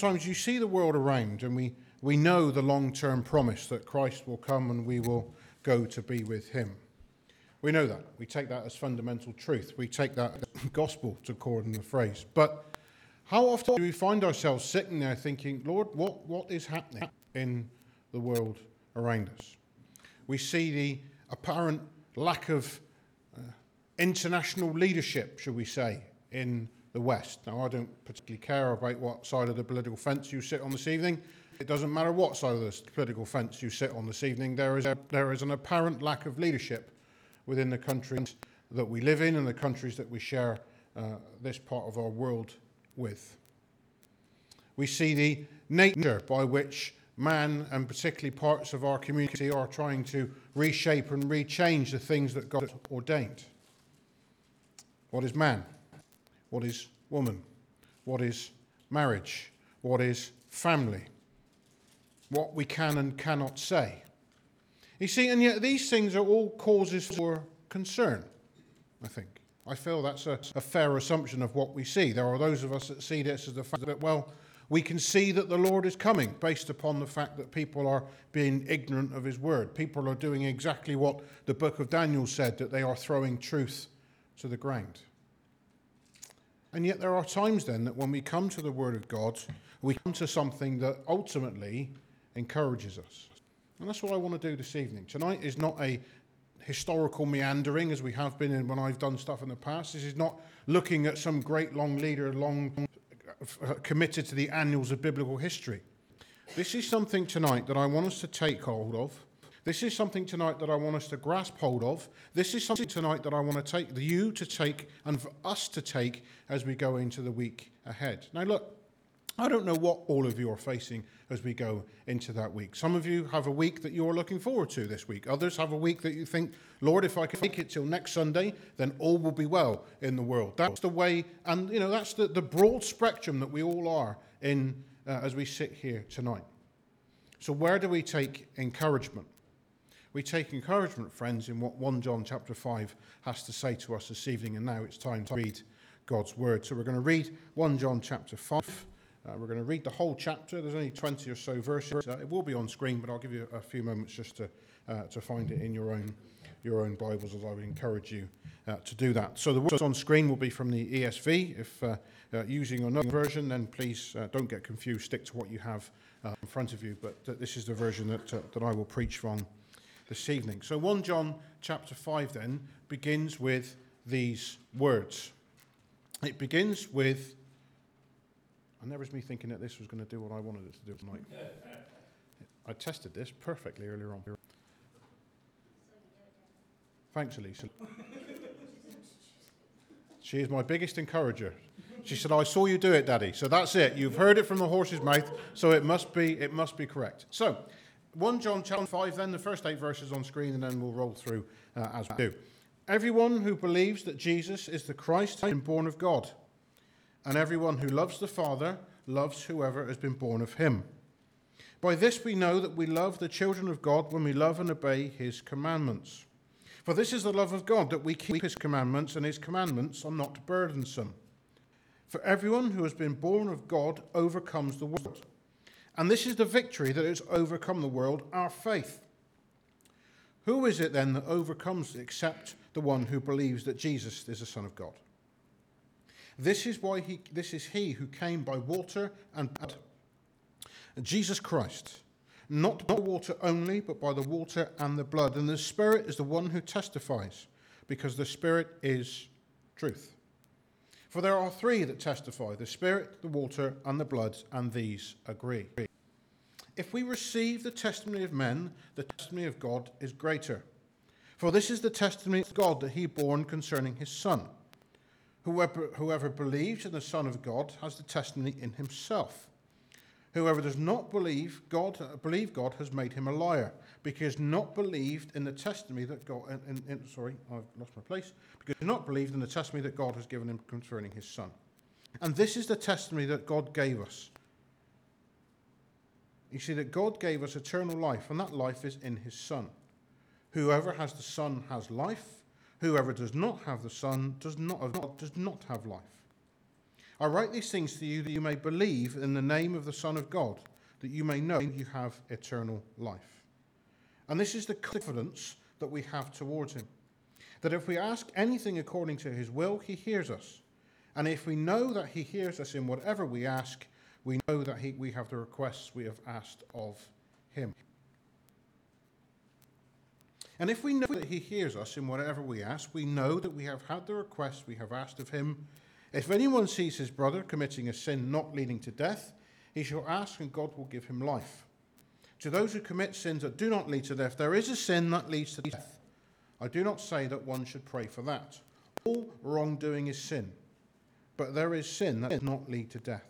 Sometimes you see the world around and we, we know the long term promise that Christ will come and we will go to be with him. We know that. We take that as fundamental truth. We take that gospel, to coin the phrase. But how often do we find ourselves sitting there thinking, Lord, what, what is happening in the world around us? We see the apparent lack of uh, international leadership, should we say, in the West. Now, I don't particularly care about what side of the political fence you sit on this evening. It doesn't matter what side of the political fence you sit on this evening. There is, a, there is an apparent lack of leadership within the countries that we live in and the countries that we share uh, this part of our world with. We see the nature by which man and particularly parts of our community are trying to reshape and rechange the things that God ordained. What is man? What is woman? What is marriage? What is family? What we can and cannot say. You see, and yet these things are all causes for concern, I think. I feel that's a, a, fair assumption of what we see. There are those of us that see this as the fact that, well, we can see that the Lord is coming based upon the fact that people are being ignorant of his word. People are doing exactly what the book of Daniel said, that they are throwing truth to the ground. And yet, there are times then that when we come to the word of God, we come to something that ultimately encourages us. And that's what I want to do this evening. Tonight is not a historical meandering as we have been in when I've done stuff in the past. This is not looking at some great long leader, long uh, committed to the annals of biblical history. This is something tonight that I want us to take hold of. This is something tonight that I want us to grasp hold of. This is something tonight that I want to take you to take and for us to take as we go into the week ahead. Now, look, I don't know what all of you are facing as we go into that week. Some of you have a week that you're looking forward to this week. Others have a week that you think, Lord, if I can make it till next Sunday, then all will be well in the world. That's the way, and you know, that's the, the broad spectrum that we all are in uh, as we sit here tonight. So, where do we take encouragement? We take encouragement, friends, in what 1 John chapter 5 has to say to us this evening, and now it's time to read God's word. So, we're going to read 1 John chapter 5. Uh, we're going to read the whole chapter. There's only 20 or so verses. Uh, it will be on screen, but I'll give you a few moments just to, uh, to find it in your own, your own Bibles, as I would encourage you uh, to do that. So the words on screen will be from the ESV. If uh, uh, using another version, then please don't get confused. Stick to what you have in front of you. But this is the version that, that I will preach from this evening. So 1 John chapter 5 then begins with these words. It begins with and there was me thinking that this was going to do what I wanted it to do tonight. I tested this perfectly earlier on. Thanks, Elisa. she is my biggest encourager. She said, "I saw you do it, Daddy." So that's it. You've heard it from the horse's mouth, so it must be it must be correct. So, 1 John chapter 5, then the first eight verses on screen, and then we'll roll through uh, as we do. Everyone who believes that Jesus is the Christ has been born of God. And everyone who loves the Father loves whoever has been born of him. By this we know that we love the children of God when we love and obey his commandments. For this is the love of God, that we keep his commandments, and his commandments are not burdensome. For everyone who has been born of God overcomes the world. And this is the victory that has overcome the world, our faith. Who is it then that overcomes except the one who believes that Jesus is the Son of God? This is why he, this is he who came by water and blood. Jesus Christ, not by water only, but by the water and the blood. And the Spirit is the one who testifies, because the Spirit is truth. For there are three that testify the Spirit, the water, and the blood, and these agree. If we receive the testimony of men, the testimony of God is greater. For this is the testimony of God that he bore concerning his Son. Whoever, whoever believes in the Son of God has the testimony in himself. Whoever does not believe God, believe God has made him a liar, because not believed in the testimony that God. In, in, sorry, I've lost my place. Because not believed in the testimony that God has given him concerning his Son. And this is the testimony that God gave us. You see that God gave us eternal life, and that life is in his Son. Whoever has the Son has life. Whoever does not have the Son does not, does not have life. I write these things to you that you may believe in the name of the Son of God, that you may know you have eternal life. And this is the confidence that we have towards him. That if we ask anything according to his will, he hears us. And if we know that he hears us in whatever we ask, we know that he, we have the requests we have asked of him. And if we know that he hears us in whatever we ask, we know that we have had the request we have asked of him. If anyone sees his brother committing a sin not leading to death, he shall ask, and God will give him life. To those who commit sins that do not lead to death, there is a sin that leads to death. I do not say that one should pray for that. All wrongdoing is sin, but there is sin that does not lead to death.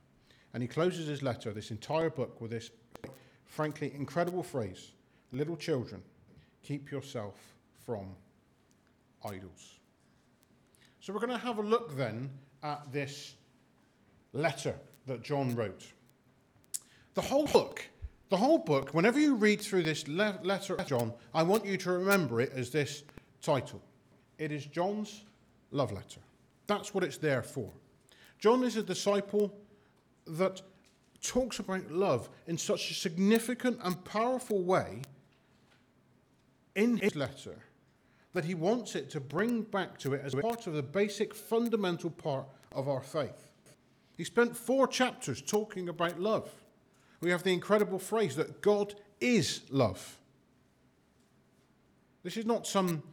And he closes his letter, this entire book, with this frankly incredible phrase Little children, keep yourself from idols. So we're going to have a look then at this letter that John wrote. The whole book, the whole book, whenever you read through this le- letter of John, I want you to remember it as this title. It is John's love letter. That's what it's there for. John is a disciple that talks about love in such a significant and powerful way in his letter that he wants it to bring back to it as part of the basic fundamental part of our faith. He spent four chapters talking about love we have the incredible phrase that God is love. This is not some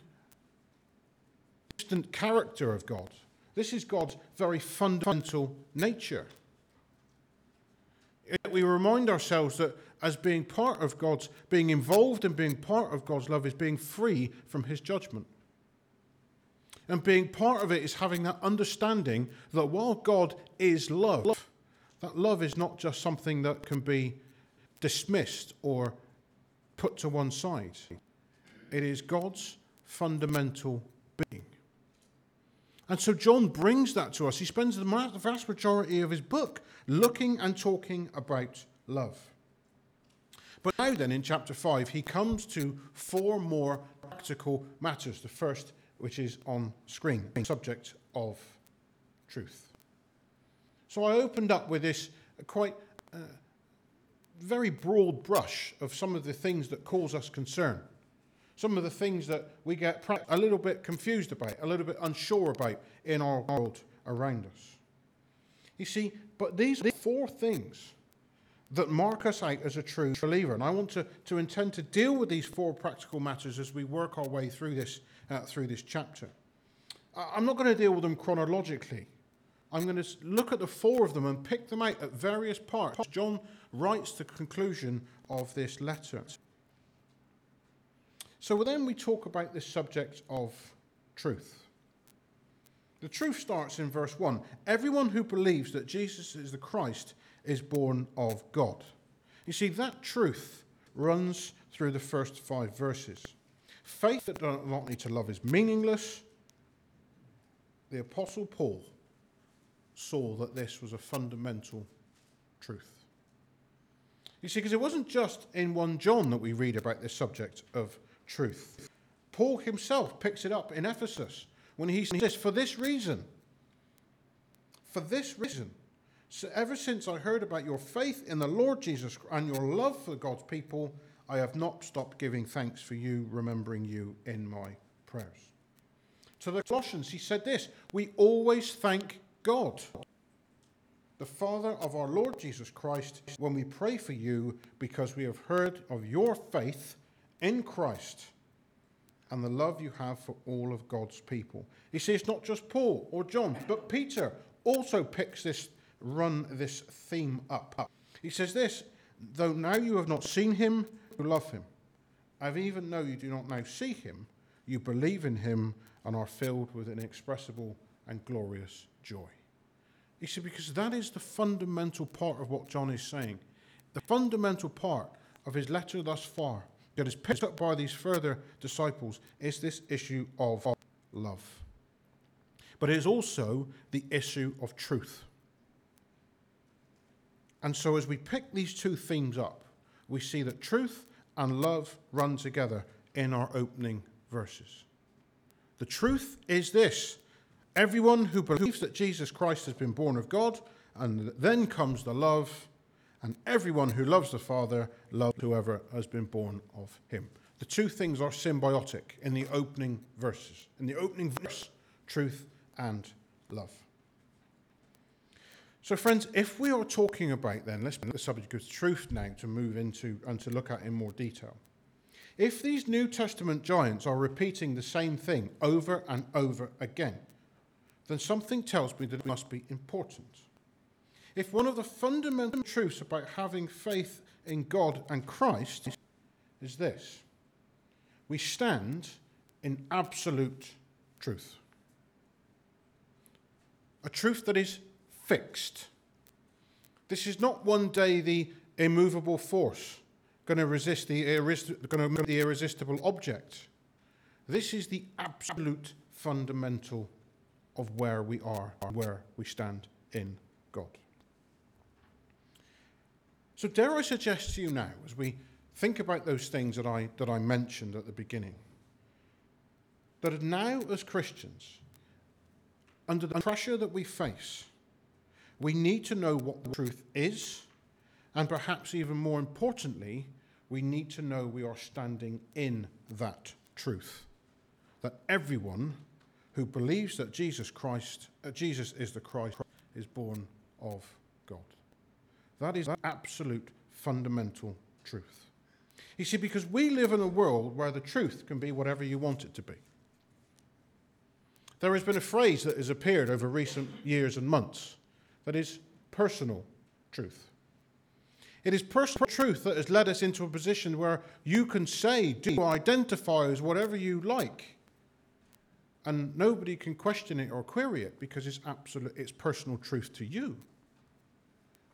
distant character of God. This is God's very fundamental nature. We remind ourselves that as being part of God's, being involved in being part of God's love is being free from his judgment. And being part of it is having that understanding that while God is love, that love is not just something that can be dismissed or put to one side. It is God's fundamental. And so John brings that to us. He spends the vast majority of his book looking and talking about love. But now, then, in chapter 5, he comes to four more practical matters. The first, which is on screen, the subject of truth. So I opened up with this quite uh, very broad brush of some of the things that cause us concern, some of the things that we get a little bit confused about, a little bit unsure about in our world around us. You see, but these are four things that mark us out as a true believer. And I want to, to intend to deal with these four practical matters as we work our way through this, uh, through this chapter. I'm not going to deal with them chronologically. I'm going to look at the four of them and pick them out at various parts. John writes the conclusion of this letter. So then we talk about this subject of truth. The truth starts in verse 1. Everyone who believes that Jesus is the Christ is born of God. You see, that truth runs through the first five verses. Faith that does not need to love is meaningless. The Apostle Paul saw that this was a fundamental truth. You see, because it wasn't just in 1 John that we read about this subject of truth. Paul himself picks it up in Ephesus when he says, For this reason, for this reason, so ever since I heard about your faith in the Lord Jesus and your love for God's people, I have not stopped giving thanks for you, remembering you in my prayers. To the Colossians, he said this We always thank God, the Father of our Lord Jesus Christ, when we pray for you because we have heard of your faith in Christ and the love you have for all of God's people. You see, it's not just Paul or John, but Peter also picks this run this theme up. He says this, though now you have not seen him, you love him. And even though you do not now see him, you believe in him and are filled with inexpressible and glorious joy. He see, because that is the fundamental part of what John is saying. The fundamental part of his letter thus far that is picked up by these further disciples is this issue of love. But it is also the issue of truth. And so, as we pick these two themes up, we see that truth and love run together in our opening verses. The truth is this everyone who believes that Jesus Christ has been born of God, and then comes the love, and everyone who loves the Father loves whoever has been born of him. The two things are symbiotic in the opening verses. In the opening verse, truth and love. So, friends, if we are talking about then, let's the subject of truth now to move into and to look at in more detail. If these New Testament giants are repeating the same thing over and over again, then something tells me that it must be important. If one of the fundamental truths about having faith in God and Christ is this we stand in absolute truth. A truth that is fixed. This is not one day the immovable force going to resist the, going to the irresistible object. This is the absolute fundamental of where we are, where we stand in God. So, dare I suggest to you now, as we think about those things that I, that I mentioned at the beginning, that now, as Christians, under the pressure that we face, we need to know what the truth is, and perhaps even more importantly, we need to know we are standing in that truth. That everyone who believes that Jesus Christ, uh, Jesus is the Christ, is born of God. That is absolute fundamental truth. You see, because we live in a world where the truth can be whatever you want it to be. There has been a phrase that has appeared over recent years and months that is personal truth. It is personal truth that has led us into a position where you can say, do identify as whatever you like. And nobody can question it or query it because it's absolute it's personal truth to you.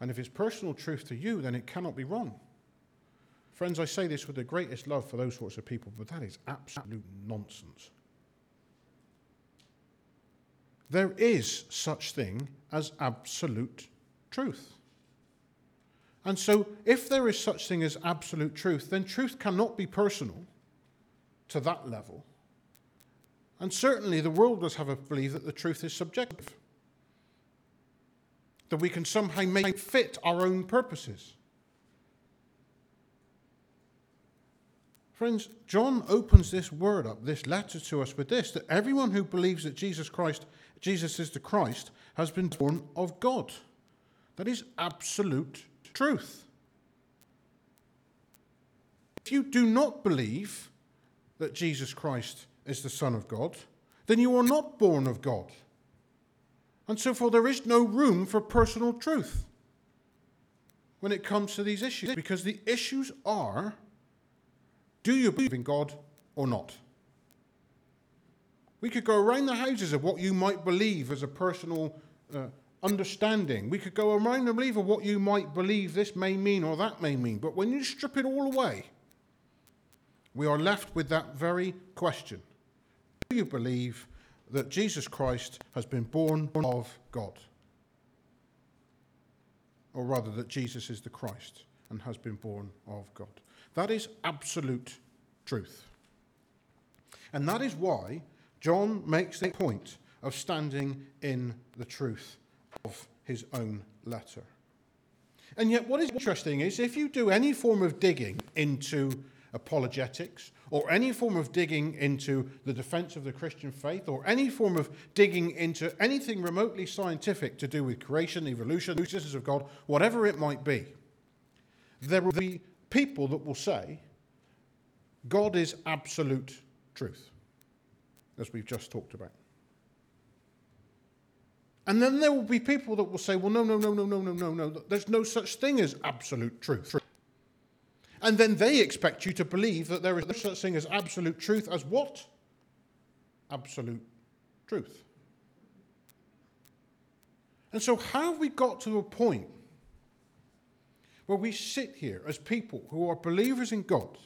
And if it's personal truth to you, then it cannot be wrong. Friends, I say this with the greatest love for those sorts of people, but that is absolute nonsense. There is such thing as absolute truth. And so, if there is such thing as absolute truth, then truth cannot be personal to that level. And certainly, the world does have a belief that the truth is subjective, that we can somehow make fit our own purposes. Friends, John opens this word up, this letter to us with this that everyone who believes that Jesus Christ, Jesus is the Christ, has been born of God. That is absolute truth. If you do not believe that Jesus Christ is the Son of God, then you are not born of God. And so, for there is no room for personal truth when it comes to these issues, because the issues are do you believe in God or not? We could go around the houses of what you might believe as a personal uh, understanding. We could go around and believe of what you might believe this may mean or that may mean. But when you strip it all away, we are left with that very question Do you believe that Jesus Christ has been born of God? Or rather, that Jesus is the Christ and has been born of God. That is absolute truth. And that is why John makes the point of standing in the truth of his own letter. And yet, what is interesting is if you do any form of digging into apologetics, or any form of digging into the defense of the Christian faith, or any form of digging into anything remotely scientific to do with creation, evolution, the existence of God, whatever it might be, there will be people that will say God is absolute truth, as we've just talked about. And then there will be people that will say, well, no, no, no, no, no, no, no, no. There's no such thing as absolute truth. And then they expect you to believe that there is no such thing as absolute truth as what? Absolute truth. And so, how have we got to a point where we sit here as people who are believers in God,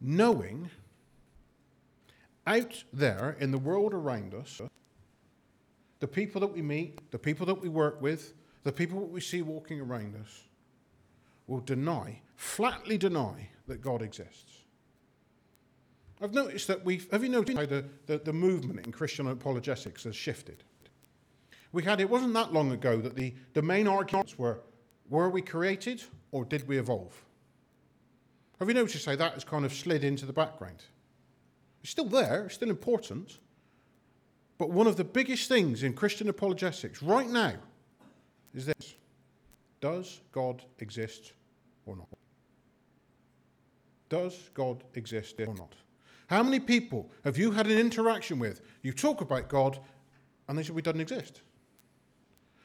knowing out there in the world around us, the people that we meet, the people that we work with, the people that we see walking around us, will deny, flatly deny, that God exists. I've noticed that we've, have you noticed how the, the, the movement in Christian apologetics has shifted? We had, it wasn't that long ago that the, the main arguments were were we created or did we evolve? Have you noticed how that has kind of slid into the background? It's still there, it's still important. But one of the biggest things in Christian apologetics right now is this Does God exist or not? Does God exist or not? How many people have you had an interaction with? You talk about God and they say, We doesn't exist.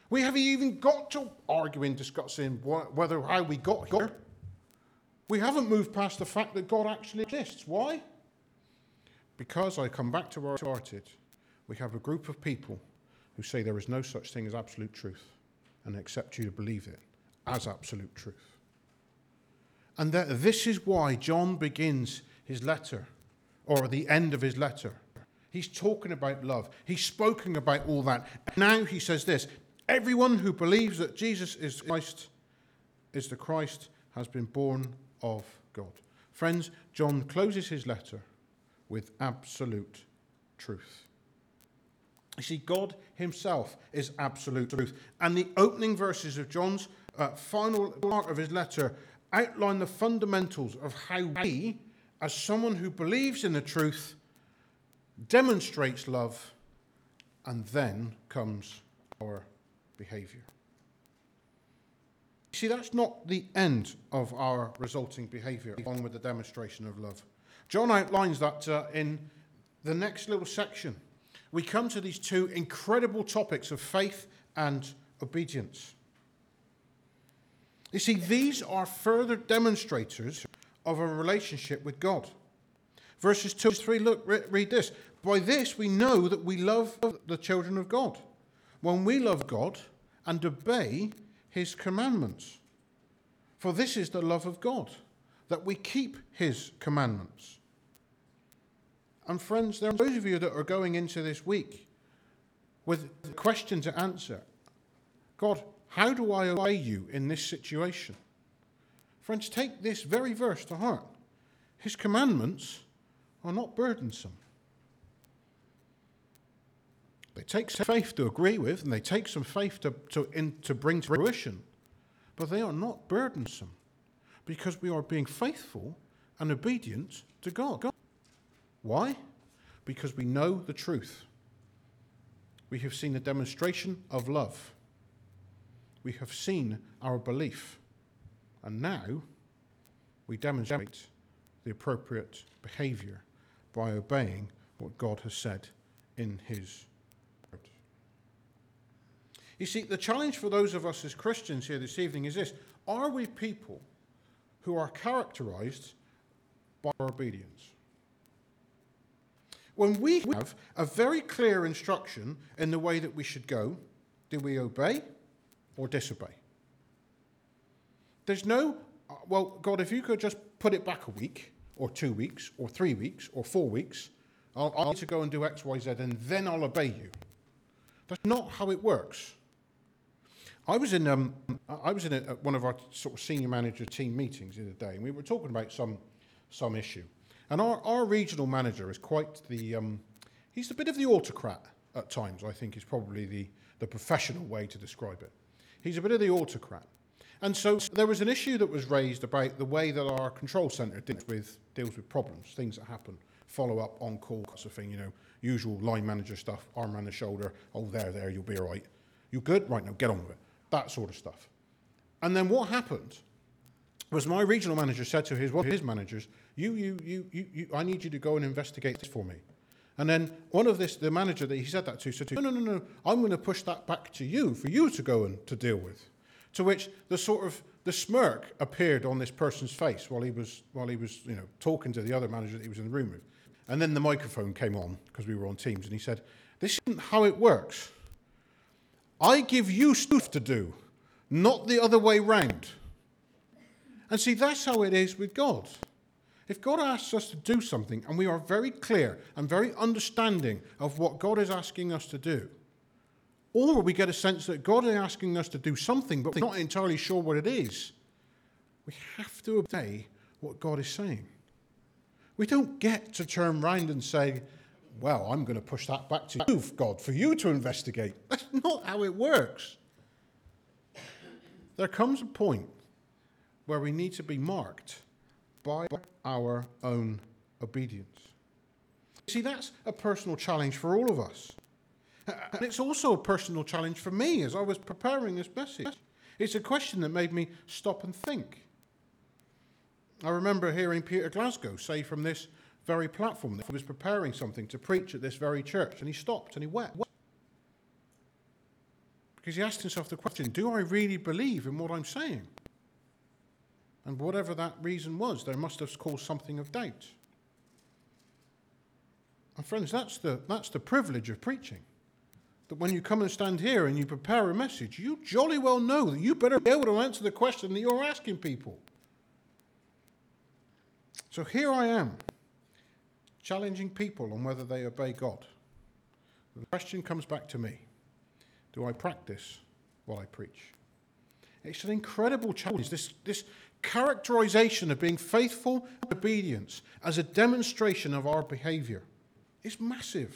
We haven't even got to arguing, discussing whether how we got here. We haven't moved past the fact that God actually exists. Why? Because I come back to where I started. We have a group of people who say there is no such thing as absolute truth and accept you to believe it as absolute truth. And that this is why John begins his letter, or the end of his letter. He's talking about love. He's spoken about all that. Now he says this Everyone who believes that Jesus is Christ is the Christ has been born of God. Friends, John closes his letter with absolute truth. You see, God himself is absolute truth. And the opening verses of John's uh, final part of his letter outline the fundamentals of how he, as someone who believes in the truth, demonstrates love, and then comes our behavior. See, that's not the end of our resulting behavior, along with the demonstration of love. John outlines that uh, in the next little section. We come to these two incredible topics of faith and obedience. You see, these are further demonstrators of a relationship with God. Verses 2 3, look, read this. By this we know that we love the children of God. When we love God, and obey his commandments. For this is the love of God, that we keep his commandments. And friends, there are those of you that are going into this week with questions to answer God, how do I obey you in this situation? Friends, take this very verse to heart. His commandments are not burdensome. They take faith to agree with, and they take some faith to, to, in, to bring to fruition, but they are not burdensome because we are being faithful and obedient to God. Why? Because we know the truth. We have seen the demonstration of love. We have seen our belief. And now we demonstrate the appropriate behavior by obeying what God has said in His Word. you see, the challenge for those of us as Christians here this evening is this Are we people who are characterized by our obedience? When we have a very clear instruction in the way that we should go, do we obey or disobey? There's no, uh, well, God, if you could just put it back a week, or two weeks, or three weeks, or four weeks, I'll, I'll need to go and do X, Y, Z, and then I'll obey you. That's not how it works. I was in um, I was in a, one of our sort of senior manager team meetings the other day, and we were talking about some some issue. And our, our regional manager is quite the um, he's a bit of the autocrat at times. I think is probably the the professional way to describe it. He's a bit of the autocrat. And so there was an issue that was raised about the way that our control centre deals with deals with problems, things that happen, follow up on call, sort of thing. You know, usual line manager stuff, arm around the shoulder. Oh, there, there, you'll be all right. You good? Right now, get on with it that sort of stuff. And then what happened was my regional manager said to his, one of his managers, you, you, you, you, you, I need you to go and investigate this for me. And then one of this, the manager that he said that to said, to, no, no, no, no, I'm going to push that back to you for you to go and to deal with. To which the sort of the smirk appeared on this person's face while he was while he was you know talking to the other manager that he was in the room with. And then the microphone came on because we were on Teams, and he said, "This isn't how it works." I give you stuff to do, not the other way round. And see, that's how it is with God. If God asks us to do something and we are very clear and very understanding of what God is asking us to do, or we get a sense that God is asking us to do something, but we're not entirely sure what it is, we have to obey what God is saying. We don't get to turn round and say, Well, I'm going to push that back to you, God, for you to investigate. That's not how it works. There comes a point where we need to be marked by our own obedience. See, that's a personal challenge for all of us. And it's also a personal challenge for me as I was preparing this message. It's a question that made me stop and think. I remember hearing Peter Glasgow say from this very platform that he was preparing something to preach at this very church, and he stopped and he wept. Because he asked himself the question Do I really believe in what I'm saying? And whatever that reason was, there must have caused something of doubt. And friends, that's the, that's the privilege of preaching. That when you come and stand here and you prepare a message, you jolly well know that you better be able to answer the question that you're asking people. So here I am, challenging people on whether they obey God. The question comes back to me Do I practice what I preach? It's an incredible challenge. This, this characterization of being faithful obedience as a demonstration of our behavior is massive.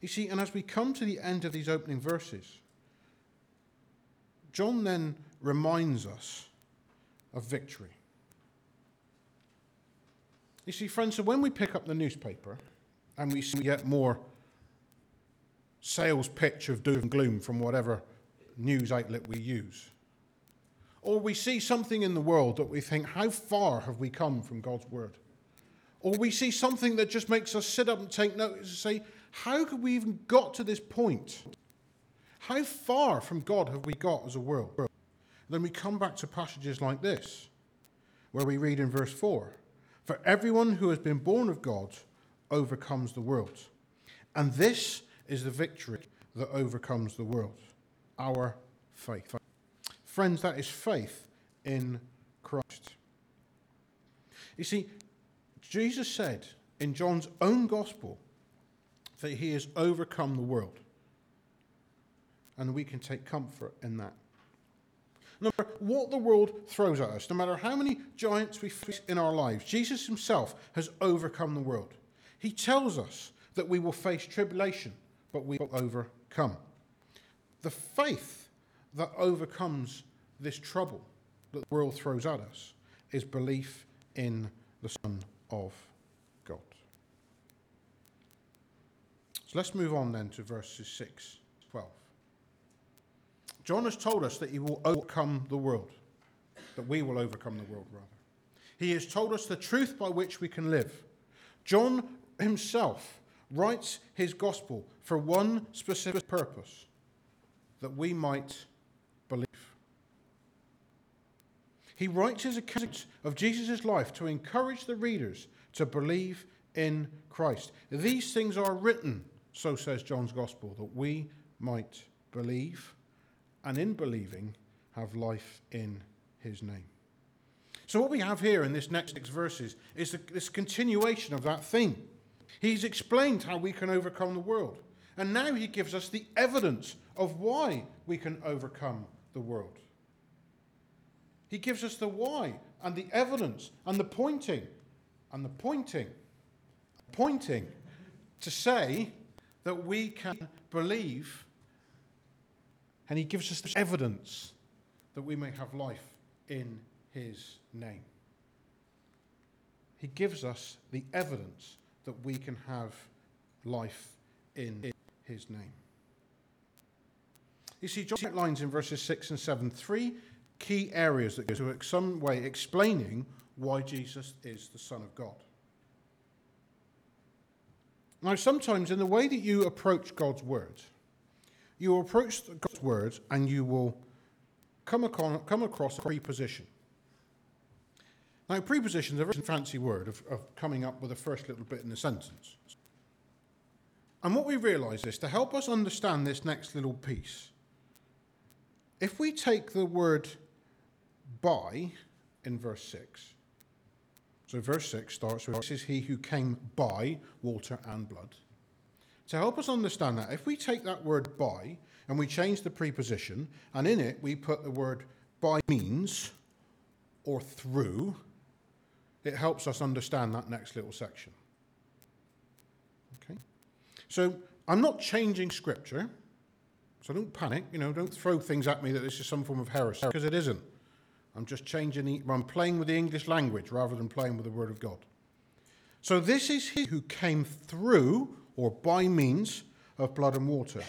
You see, and as we come to the end of these opening verses, John then reminds us of victory. You see, friends, so when we pick up the newspaper and we see yet more sales pitch of doom and gloom from whatever news outlet we use, or we see something in the world that we think, how far have we come from God's word? Or we see something that just makes us sit up and take notice and say, how could we even got to this point? How far from God have we got as a world? Then we come back to passages like this, where we read in verse 4 For everyone who has been born of God overcomes the world. And this is the victory that overcomes the world our faith. Friends, that is faith in Christ. You see, Jesus said in John's own gospel that he has overcome the world. And we can take comfort in that. No matter what the world throws at us, no matter how many giants we face in our lives, Jesus himself has overcome the world. He tells us that we will face tribulation, but we will overcome. The faith that overcomes this trouble that the world throws at us is belief in the Son of God. So let's move on then to verses 6 12. John has told us that he will overcome the world, that we will overcome the world, rather. He has told us the truth by which we can live. John himself writes his gospel for one specific purpose that we might believe. He writes his account of Jesus' life to encourage the readers to believe in Christ. These things are written, so says John's Gospel, that we might believe and in believing have life in his name. So, what we have here in this next six verses is this continuation of that theme. He's explained how we can overcome the world. And now he gives us the evidence of why we can overcome the world. He gives us the why and the evidence and the pointing and the pointing, pointing to say that we can believe, and he gives us the evidence that we may have life in his name. He gives us the evidence that we can have life in his name. You see, John outlines in verses 6 and 7 three key areas that go to some way explaining why Jesus is the Son of God. Now, sometimes in the way that you approach God's Word, you approach God's Word and you will come, across, come across a preposition. Now, preposition is a very fancy word of, of coming up with the first little bit in the sentence. And what we realize is to help us understand this next little piece, if we take the word by in verse 6, so verse 6 starts with, This is he who came by water and blood. To help us understand that, if we take that word by and we change the preposition, and in it we put the word by means or through, it helps us understand that next little section. Okay? So I'm not changing scripture, so don't panic, you know, don't throw things at me that this is some form of heresy, because it isn't. I'm just changing the, I'm playing with the English language rather than playing with the Word of God. So this is he who came through or by means of blood and water,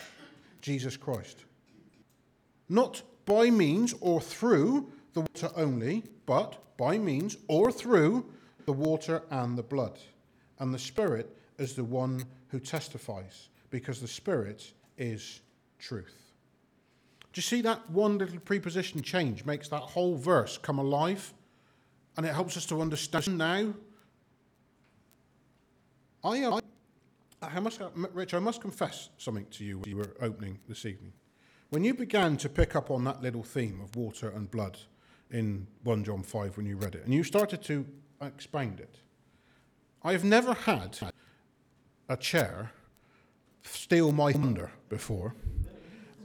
Jesus Christ. Not by means or through the water only, but by means or through the water and the blood. And the Spirit is the one who testifies, because the Spirit is truth. Do you see that one little preposition change makes that whole verse come alive? And it helps us to understand now. I, uh, I must, Rich, I must confess something to you when you were opening this evening. When you began to pick up on that little theme of water and blood in 1 John 5 when you read it, and you started to expound it, I've never had a chair steal my thunder before.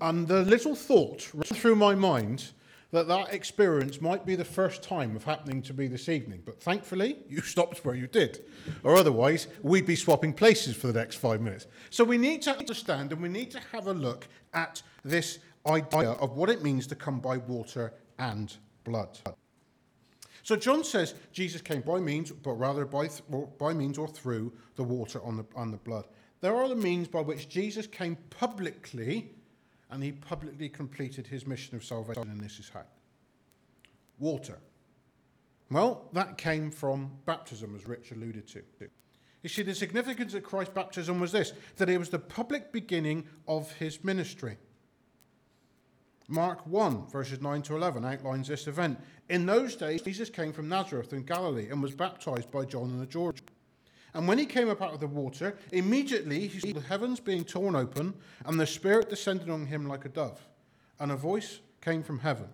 And the little thought ran through my mind that that experience might be the first time of happening to me this evening. But thankfully, you stopped where you did. Or otherwise, we'd be swapping places for the next five minutes. So we need to understand and we need to have a look at this idea of what it means to come by water and blood. So John says Jesus came by means, but rather by, th- by means or through the water on the, on the blood. There are the means by which Jesus came publicly and he publicly completed his mission of salvation, and this is how. Water. Well, that came from baptism, as Rich alluded to. You see, the significance of Christ's baptism was this that it was the public beginning of his ministry. Mark 1, verses 9 to 11, outlines this event. In those days, Jesus came from Nazareth in Galilee and was baptized by John the Jordan. And when he came up out of the water, immediately he saw the heavens being torn open, and the Spirit descended on him like a dove. And a voice came from heaven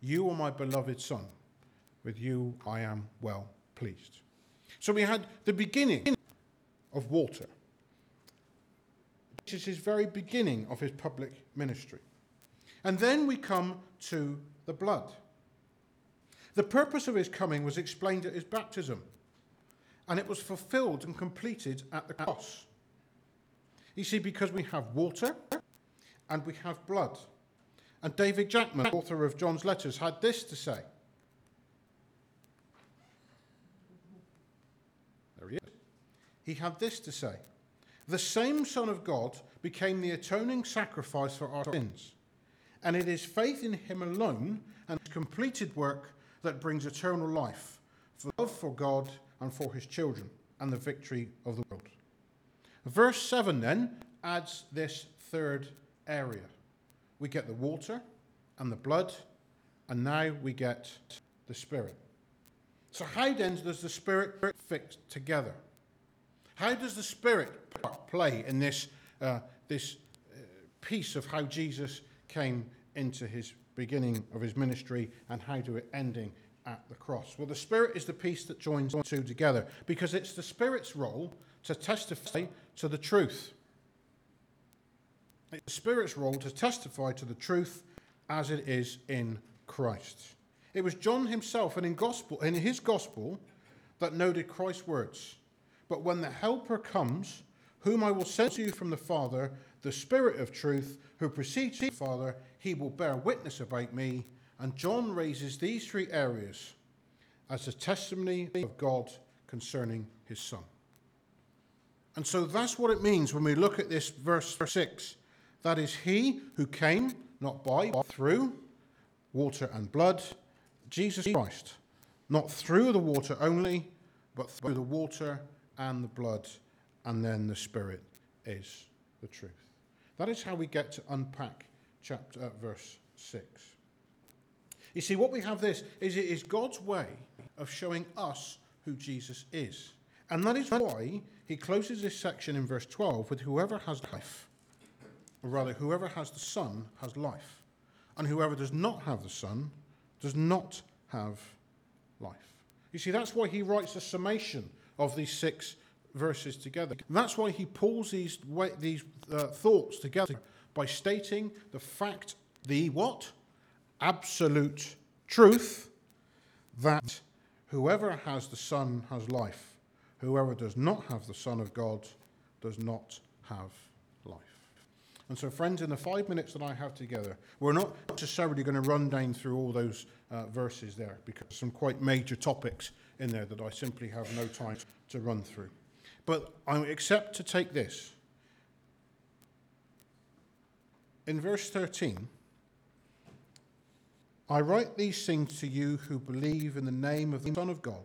You are my beloved Son. With you I am well pleased. So we had the beginning of water. This is his very beginning of his public ministry. And then we come to the blood. The purpose of his coming was explained at his baptism and it was fulfilled and completed at the cross. You see, because we have water and we have blood. And David Jackman, author of John's letters, had this to say. There he is. He had this to say The same Son of God became the atoning sacrifice for our sins. And it is faith in him alone and his completed work that brings eternal life, for love for God and for his children and the victory of the world. Verse 7 then adds this third area. We get the water and the blood, and now we get the Spirit. So, how then does the Spirit fit together? How does the Spirit play in this, uh, this uh, piece of how Jesus came into his beginning of his ministry and how to it ending at the cross. Well, the Spirit is the piece that joins the two together because it's the Spirit's role to testify to the truth. It's the Spirit's role to testify to the truth as it is in Christ. It was John himself and in gospel in his gospel that noted Christ's words. But when the helper comes, whom I will send to you from the Father, the Spirit of truth, who proceeds from the Father, he will bear witness about me and John raises these three areas as a testimony of God concerning his son. And so that's what it means when we look at this verse 6. That is, he who came, not by, but through water and blood, Jesus Christ. Not through the water only, but through the water and the blood, and then the Spirit is the truth. That is how we get to unpack chapter uh, verse 6. You see, what we have this is it is God's way of showing us who Jesus is. And that is why he closes this section in verse 12 with whoever has life, or rather, whoever has the Son has life, and whoever does not have the Son does not have life. You see, that's why he writes a summation of these six verses together. That's why he pulls these, these uh, thoughts together by stating the fact, the what? Absolute truth that whoever has the Son has life. Whoever does not have the Son of God does not have life. And so, friends, in the five minutes that I have together, we're not necessarily going to run down through all those uh, verses there because some quite major topics in there that I simply have no time to run through. But I accept to take this. In verse 13, I write these things to you who believe in the name of the Son of God,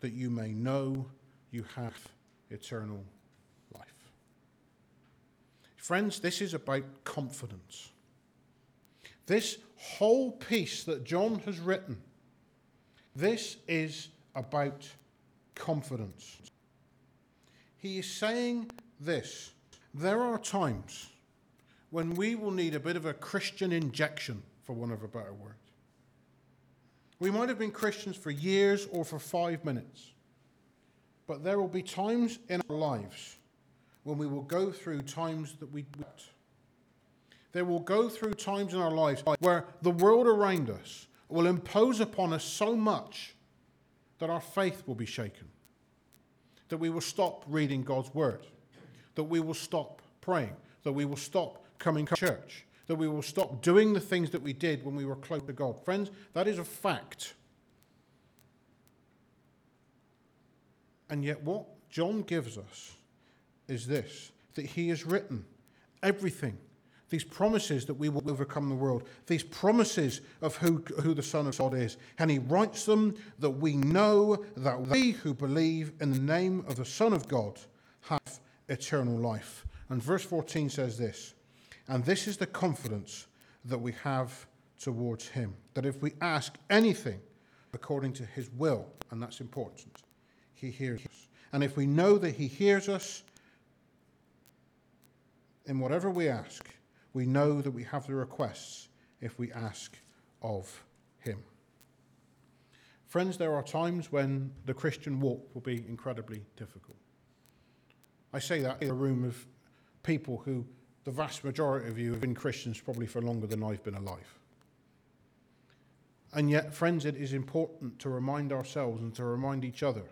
that you may know you have eternal life. Friends, this is about confidence. This whole piece that John has written, this is about confidence. He is saying this there are times when we will need a bit of a Christian injection for want of a better word. We might have been Christians for years or for five minutes, but there will be times in our lives when we will go through times that we don't. There will go through times in our lives where the world around us will impose upon us so much that our faith will be shaken, that we will stop reading God's word, that we will stop praying, that we will stop coming to church, that we will stop doing the things that we did when we were close to God. Friends, that is a fact. And yet, what John gives us is this that he has written everything, these promises that we will overcome the world, these promises of who, who the Son of God is. And he writes them that we know that we who believe in the name of the Son of God have eternal life. And verse 14 says this and this is the confidence that we have towards Him. That if we ask anything according to His will, and that's important, He hears us. And if we know that He hears us in whatever we ask, we know that we have the requests if we ask of Him. Friends, there are times when the Christian walk will be incredibly difficult. I say that in a room of people who the vast majority of you have been Christians probably for longer than I've been alive. And yet, friends, it is important to remind ourselves and to remind each other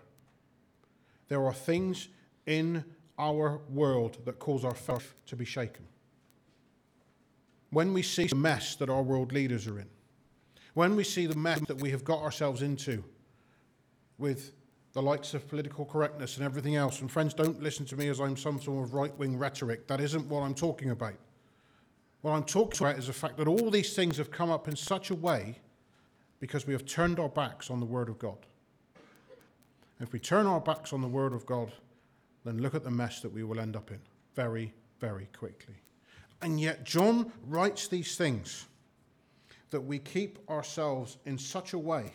there are things in our world that cause our faith to be shaken. When we see the mess that our world leaders are in, when we see the mess that we have got ourselves into with the likes of political correctness and everything else. And friends, don't listen to me as I'm some sort of right wing rhetoric. That isn't what I'm talking about. What I'm talking about is the fact that all these things have come up in such a way because we have turned our backs on the Word of God. And If we turn our backs on the Word of God, then look at the mess that we will end up in very, very quickly. And yet, John writes these things that we keep ourselves in such a way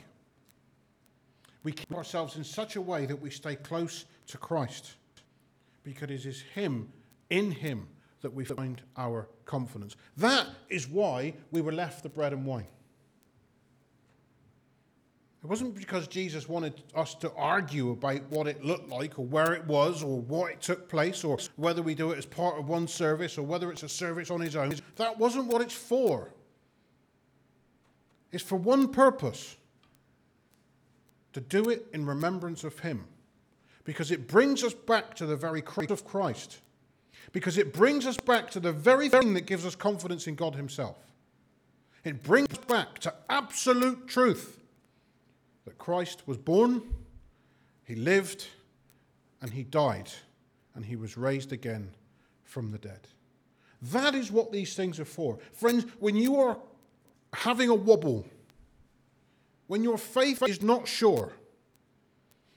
we keep ourselves in such a way that we stay close to Christ because it is Him, in Him, that we find our confidence. That is why we were left the bread and wine. It wasn't because Jesus wanted us to argue about what it looked like or where it was or what it took place or whether we do it as part of one service or whether it's a service on his own. That wasn't what it's for. It's for one purpose to do it in remembrance of Him. Because it brings us back to the very Christ of Christ. Because it brings us back to the very thing that gives us confidence in God Himself. It brings us back to absolute truth that Christ was born, He lived, and He died, and He was raised again from the dead. That is what these things are for. Friends, when you are having a wobble, when your faith is not sure,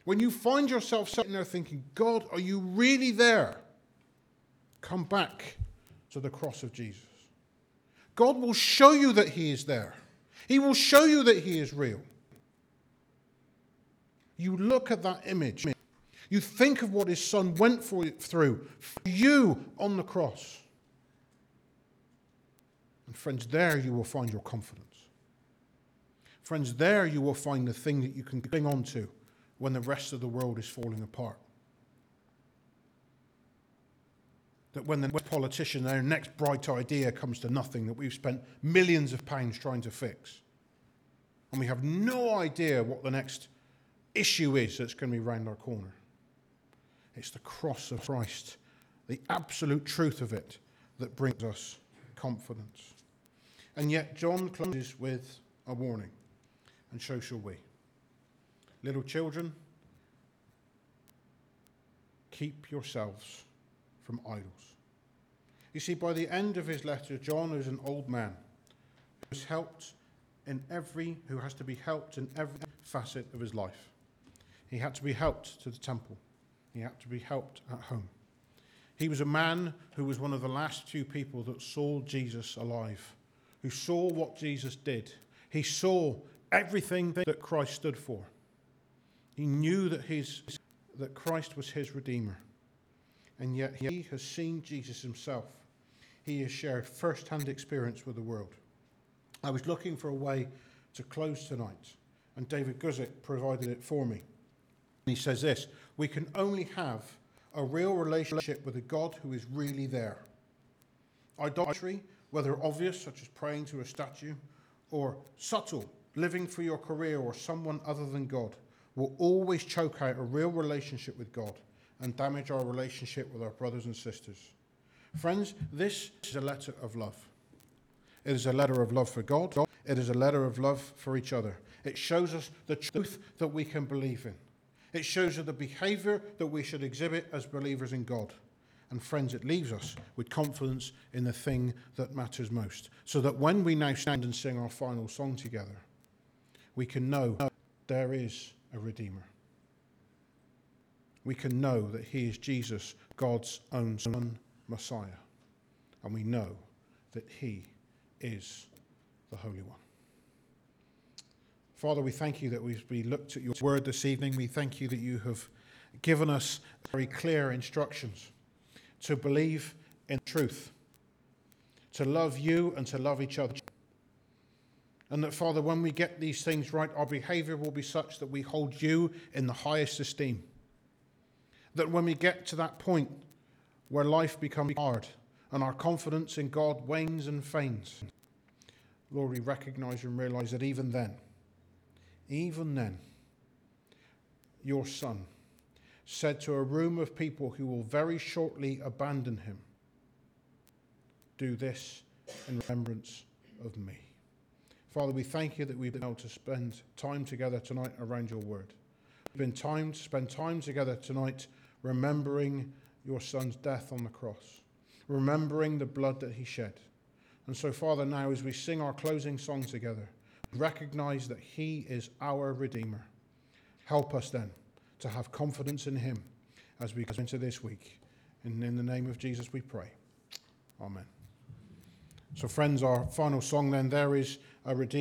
when you find yourself sitting there thinking, God, are you really there? Come back to the cross of Jesus. God will show you that He is there, He will show you that He is real. You look at that image, You think of what his son went for, through for you on the cross. And friends, there you will find your confidence. Friends, there you will find the thing that you can cling on to when the rest of the world is falling apart. That when the politician, their next bright idea comes to nothing, that we've spent millions of pounds trying to fix. And we have no idea what the next issue is that's going to be round our corner. It's the cross of Christ, the absolute truth of it, that brings us confidence. And yet, John closes with a warning, and so shall we. Little children, keep yourselves from idols. You see, by the end of his letter, John is an old man who has helped in every, who has to be helped in every facet of his life. He had to be helped to the temple. He had to be helped at home. He was a man who was one of the last few people that saw Jesus alive, who saw what Jesus did. He saw everything that Christ stood for. He knew that, his, that Christ was his Redeemer. And yet he has seen Jesus himself. He has shared first hand experience with the world. I was looking for a way to close tonight, and David Guzik provided it for me. He says this We can only have a real relationship with a God who is really there. Idolatry, whether obvious, such as praying to a statue, or subtle, living for your career or someone other than God, will always choke out a real relationship with God and damage our relationship with our brothers and sisters. Friends, this is a letter of love. It is a letter of love for God. It is a letter of love for each other. It shows us the truth that we can believe in. It shows us the behavior that we should exhibit as believers in God. And friends, it leaves us with confidence in the thing that matters most. So that when we now stand and sing our final song together, we can know there is a Redeemer. We can know that He is Jesus, God's own Son, Messiah. And we know that He is the Holy One. Father, we thank you that we've we looked at your word this evening. We thank you that you have given us very clear instructions to believe in truth, to love you and to love each other. And that, Father, when we get these things right, our behavior will be such that we hold you in the highest esteem. That when we get to that point where life becomes hard and our confidence in God wanes and faints, Lord, we recognize and realize that even then, even then, your Son said to a room of people who will very shortly abandon him, Do this in remembrance of me. Father, we thank you that we've been able to spend time together tonight around your word. We've been time to spend time together tonight remembering your son's death on the cross, remembering the blood that he shed. And so, Father, now as we sing our closing song together, recognize that He is our Redeemer. Help us then to have confidence in Him as we go into this week. And in the name of Jesus we pray. Amen. So, friends, our final song then there is a Redeemer.